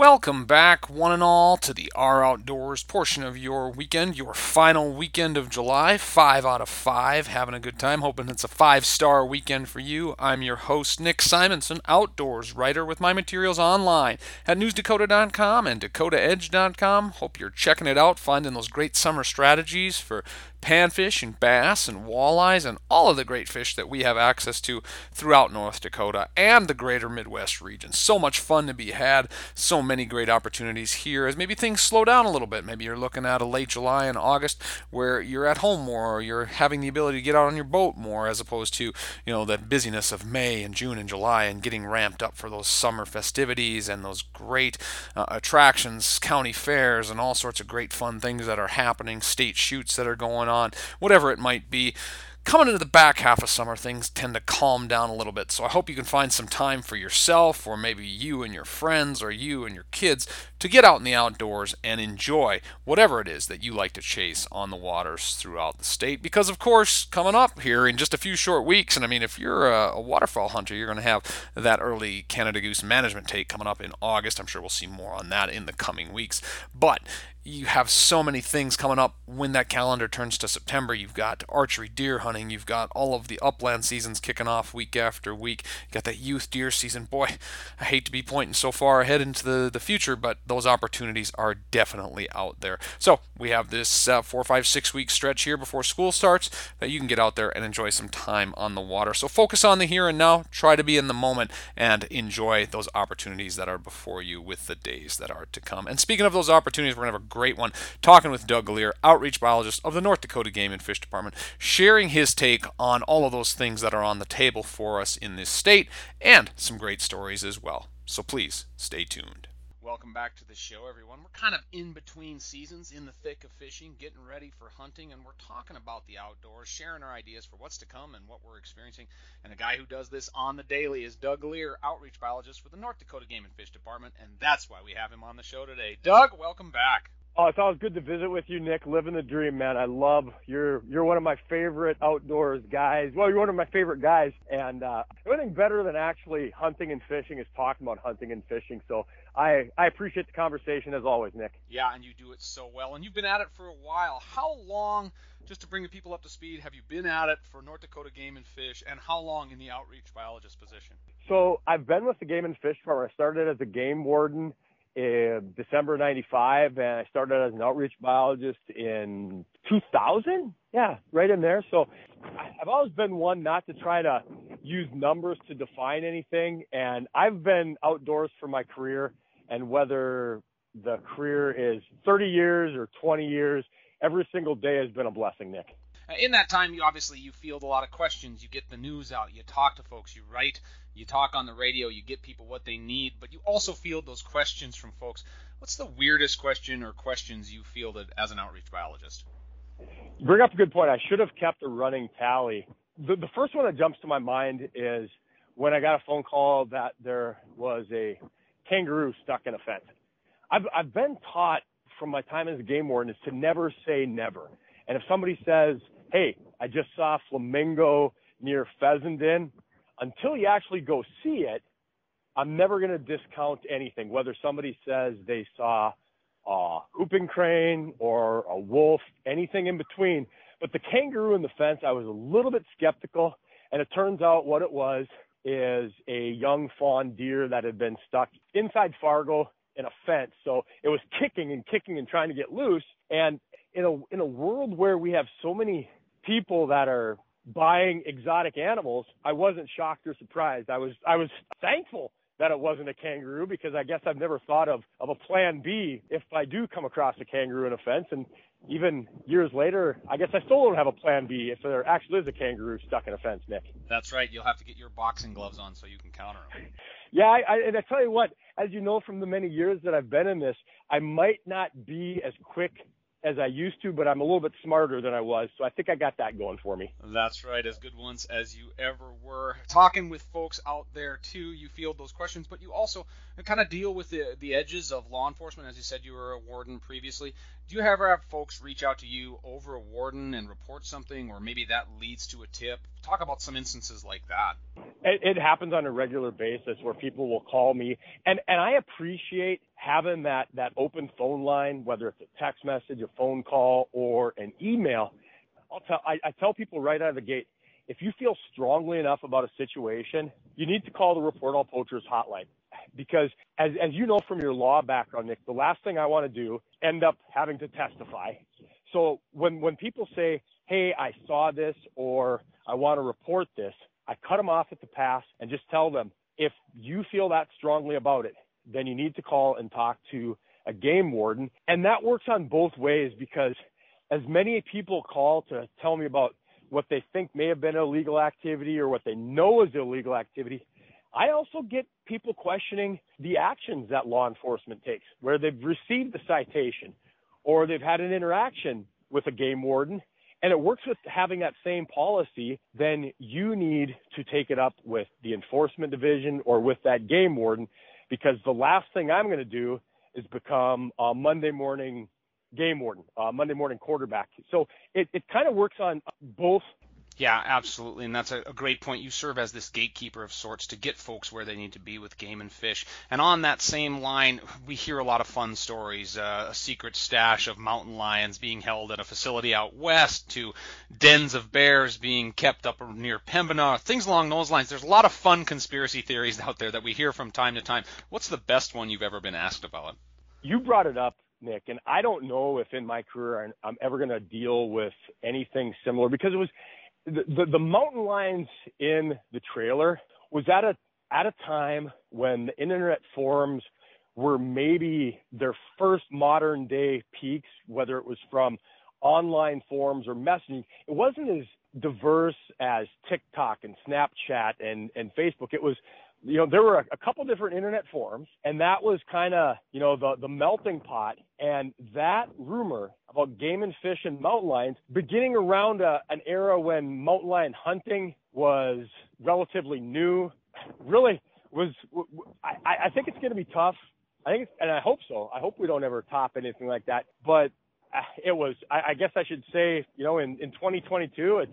Welcome back, one and all, to the R Outdoors portion of your weekend, your final weekend of July. Five out of five, having a good time. Hoping it's a five star weekend for you. I'm your host, Nick Simonson, outdoors writer with my materials online at newsdakota.com and dakotaedge.com. Hope you're checking it out, finding those great summer strategies for panfish and bass and walleyes and all of the great fish that we have access to throughout North Dakota and the greater Midwest region. So much fun to be had, so many great opportunities here as maybe things slow down a little bit. Maybe you're looking at a late July and August where you're at home more or you're having the ability to get out on your boat more as opposed to, you know, that busyness of May and June and July and getting ramped up for those summer festivities and those great uh, attractions, county fairs and all sorts of great fun things that are happening, state shoots that are going on, whatever it might be coming into the back half of summer, things tend to calm down a little bit. So I hope you can find some time for yourself, or maybe you and your friends, or you and your kids to get out in the outdoors and enjoy whatever it is that you like to chase on the waters throughout the state. Because, of course, coming up here in just a few short weeks, and I mean, if you're a, a waterfowl hunter, you're going to have that early Canada Goose management take coming up in August. I'm sure we'll see more on that in the coming weeks. But you have so many things coming up when that calendar turns to September. You've got archery deer hunting, you've got all of the upland seasons kicking off week after week. You got that youth deer season. Boy, I hate to be pointing so far ahead into the, the future, but those opportunities are definitely out there. So we have this uh, four, five, six week stretch here before school starts that you can get out there and enjoy some time on the water. So focus on the here and now, try to be in the moment, and enjoy those opportunities that are before you with the days that are to come. And speaking of those opportunities, we're going to have a great one talking with Doug Leier, outreach biologist of the North Dakota Game and Fish Department, sharing his take on all of those things that are on the table for us in this state and some great stories as well. So please stay tuned. Welcome back to the show, everyone. We're kind of in between seasons, in the thick of fishing, getting ready for hunting, and we're talking about the outdoors, sharing our ideas for what's to come and what we're experiencing. And a guy who does this on the daily is Doug Leier, outreach biologist for the North Dakota Game and Fish Department, and that's why we have him on the show today. Doug, welcome back. Oh, it's always good to visit with you, Nick. Living the dream, man. I love you're you're one of my favorite outdoors guys. Well, you're one of my favorite guys, and uh, anything better than actually hunting and fishing is talking about hunting and fishing. So I I appreciate the conversation as always, Nick. Yeah, and you do it so well, and you've been at it for a while. How long? Just to bring the people up to speed, have you been at it for North Dakota Game and Fish, and how long in the outreach biologist position? So I've been with the Game and Fish Department. I started as a game warden in December 95 and I started as an outreach biologist in 2000. Yeah, right in there. So I've always been one not to try to use numbers to define anything. And I've been outdoors for my career and whether the career is 30 years or 20 years, every single day has been a blessing, Nick. Uh, in that time, you obviously you field a lot of questions. You get the news out. You talk to folks. You write you talk on the radio, you get people what they need, but you also field those questions from folks. What's the weirdest question or questions you fielded as an outreach biologist? Bring up a good point. I should have kept a running tally. The, the first one that jumps to my mind is when I got a phone call that there was a kangaroo stuck in a fence. I've, I've been taught from my time as a game warden is to never say never. And if somebody says, hey, I just saw flamingo near Fessenden, until you actually go see it, I'm never going to discount anything, whether somebody says they saw a whooping crane or a wolf, anything in between. But the kangaroo in the fence, I was a little bit skeptical. And it turns out what it was is a young fawn deer that had been stuck inside Fargo in a fence. So it was kicking and kicking and trying to get loose. And in a, in a world where we have so many people that are buying exotic animals, I wasn't shocked or surprised. I was I was thankful that it wasn't a kangaroo because I guess I've never thought of of a plan B if I do come across a kangaroo in a fence and even years later, I guess I still don't have a plan B if there actually is a kangaroo stuck in a fence, Nick. That's right. You'll have to get your boxing gloves on so you can counter them. yeah, I, I, and I tell you what, as you know from the many years that I've been in this, I might not be as quick as I used to, but I'm a little bit smarter than I was. So I think I got that going for me. That's right, as good ones as you ever were. Talking with folks out there too, you field those questions, but you also kind of deal with the the edges of law enforcement. As you said, you were a warden previously. Do you ever have folks reach out to you over a warden and report something, or maybe that leads to a tip? Talk about some instances like that. It, it happens on a regular basis where people will call me, and and I appreciate having that, that open phone line, whether it's a text message, a phone call, or an email, I'll tell, I, I tell people right out of the gate, if you feel strongly enough about a situation, you need to call the Report All Poachers hotline. Because as, as you know from your law background, Nick, the last thing I want to do end up having to testify. So when, when people say, Hey, I saw this or I want to report this, I cut them off at the pass and just tell them, if you feel that strongly about it, then you need to call and talk to a game warden. And that works on both ways because as many people call to tell me about what they think may have been illegal activity or what they know is illegal activity, I also get people questioning the actions that law enforcement takes, where they've received the citation or they've had an interaction with a game warden and it works with having that same policy, then you need to take it up with the enforcement division or with that game warden because the last thing I'm going to do is become a Monday morning game warden, a Monday morning quarterback. So it, it kind of works on both yeah, absolutely. And that's a, a, great point. You serve as this gatekeeper of sorts to get folks where they need to be with game and fish. And on that same line, we hear a lot of fun stories uh, a secret stash of mountain lions being held at a facility out west, to dens of bears being kept up near Pembina, things along those lines. There's a lot of fun conspiracy theories out there that we hear from time to time. What's the best one you've ever been asked about? You brought it up Nick, and I don't know if in my career I'm ever going to deal with anything similar because it was the, the, mountain lions in the trailer was at a at a time when the internet forums were maybe their first modern day peaks, whether it was from online forums or messaging. It wasn't as diverse as TikTok and Snapchat and, and Facebook. It was you know, there were a, a couple different internet forums, and that was kind of, you know, the, the melting pot. And that rumor about game and fish and mountain lions beginning around a, an era when mountain lion hunting was relatively new, really was, I, I think it's going to be tough. I think, and I hope so. I hope we don't ever top anything like that. But uh, it was, I, I guess I should say, you know, in, in 2022, it's,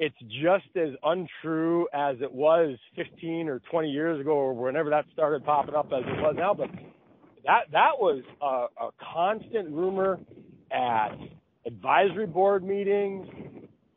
it's just as untrue as it was 15 or 20 years ago or whenever that started popping up as it was now. But that that was a, a constant rumor at advisory board meetings,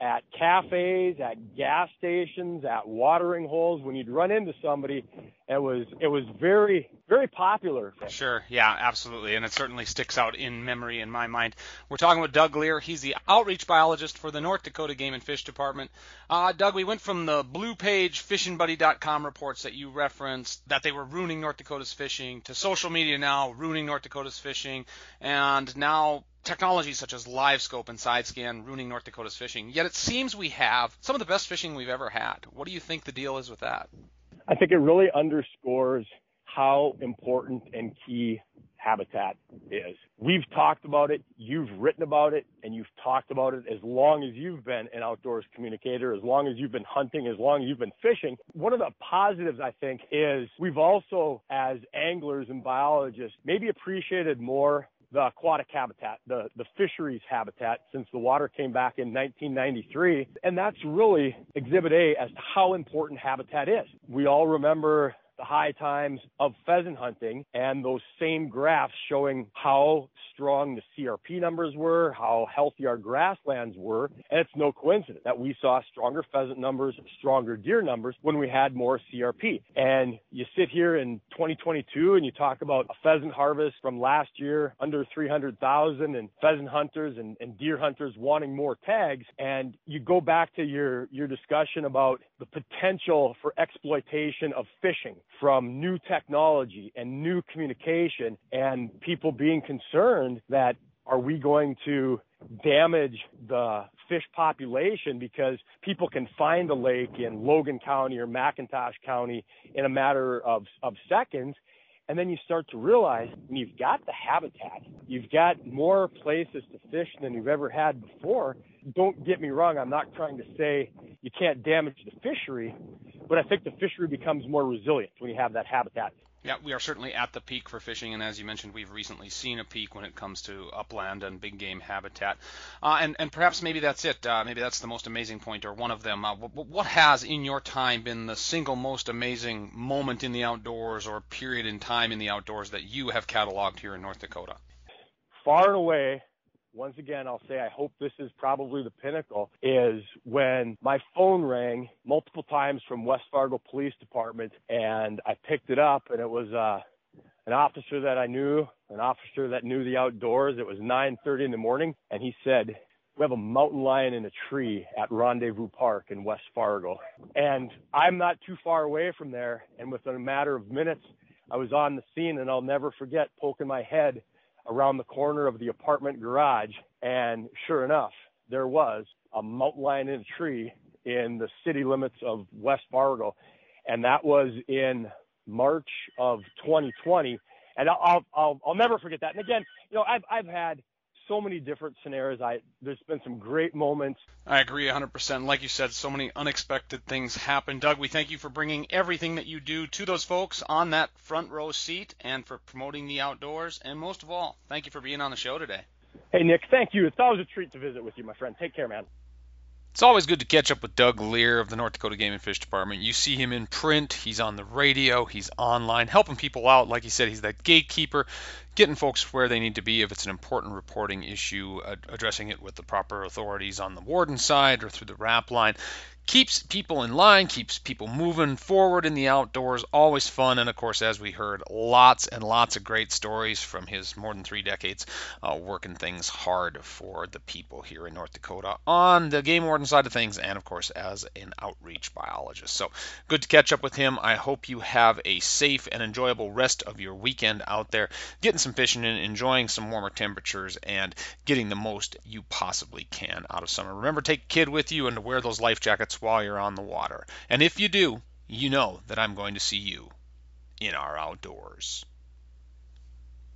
at cafes, at gas stations, at watering holes. When you'd run into somebody, it was it was very very popular. Sure, yeah, absolutely, and it certainly sticks out in memory in my mind. We're talking with Doug Leier. He's the outreach biologist for the North Dakota Game and Fish Department. Uh, Doug, we went from the blue page fishingbuddy.com reports that you referenced that they were ruining North Dakota's fishing to social media now ruining North Dakota's fishing, and now technologies such as LiveScope and SideScan ruining North Dakota's fishing. Yet it seems we have some of the best fishing we've ever had. What do you think the deal is with that? I think it really underscores how important and key habitat is. We've talked about it, you've written about it, and you've talked about it as long as you've been an outdoors communicator, as long as you've been hunting, as long as you've been fishing. One of the positives, I think, is we've also, as anglers and biologists, maybe appreciated more the aquatic habitat, the, the fisheries habitat since the water came back in 1993. And that's really exhibit A as to how important habitat is. We all remember the high times of pheasant hunting and those same graphs showing how strong the CRP numbers were, how healthy our grasslands were. And it's no coincidence that we saw stronger pheasant numbers, stronger deer numbers when we had more CRP. And you sit here in 2022 and you talk about a pheasant harvest from last year under 300,000 and pheasant hunters and, and deer hunters wanting more tags. And you go back to your, your discussion about the potential for exploitation of fishing from new technology and new communication and people being concerned that are we going to damage the fish population because people can find a lake in Logan County or McIntosh County in a matter of, of seconds. And then you start to realize when you've got the habitat, you've got more places to fish than you've ever had before. Don't get me wrong, I'm not trying to say you can't damage the fishery, but I think the fishery becomes more resilient when you have that habitat. Yeah, we are certainly at the peak for fishing, and as you mentioned, we've recently seen a peak when it comes to upland and big game habitat. Uh, and, and perhaps maybe that's it. Uh, maybe that's the most amazing point, or one of them. Uh, what, what has, in your time, been the single most amazing moment in the outdoors or period in time in the outdoors that you have cataloged here in North Dakota? Far and away, once again, I'll say I hope this is probably the pinnacle, is when my phone rang multiple times from West Fargo Police Department and I picked it up and it was uh, an officer that I knew, an officer that knew the outdoors. It was 9:30 in the morning and he said, we have a mountain lion in a tree at Rendezvous Park in West Fargo. And I'm not too far away from there. And within a matter of minutes, I was on the scene and I'll never forget poking my head around the corner of the apartment garage. And sure enough, there was a mountain lion in a tree in the city limits of West Fargo. And that was in March of 2020. And I'll, I'll, I'll never forget that. And again, you know, I've, I've had so many different scenarios. I there's been some great moments. I agree 100%. Like you said, so many unexpected things happen. Doug, we thank you for bringing everything that you do to those folks on that front row seat and for promoting the outdoors. And most of all, thank you for being on the show today. Hey Nick, thank you. It's always a treat to visit with you, my friend. Take care, man. It's always good to catch up with Doug Leier of the North Dakota Game and Fish Department. You see him in print, he's on the radio, he's online, helping people out. Like he said, he's that gatekeeper, getting folks where they need to be if it's an important reporting issue, addressing it with the proper authorities on the warden side or through the RAP line keeps people in line, keeps people moving forward in the outdoors. Always fun, and of course, as we heard, lots and lots of great stories from his more than three decades uh, working things hard for the people here in North Dakota on the game warden side of things, and of course, as an outreach biologist. So good to catch up with him. I hope you have a safe and enjoyable rest of your weekend out there, getting some fishing in, enjoying some warmer temperatures, and getting the most you possibly can out of summer. Remember, take a kid with you and to wear those life jackets while you're on the water. And if you do, you know that I'm going to see you in our outdoors.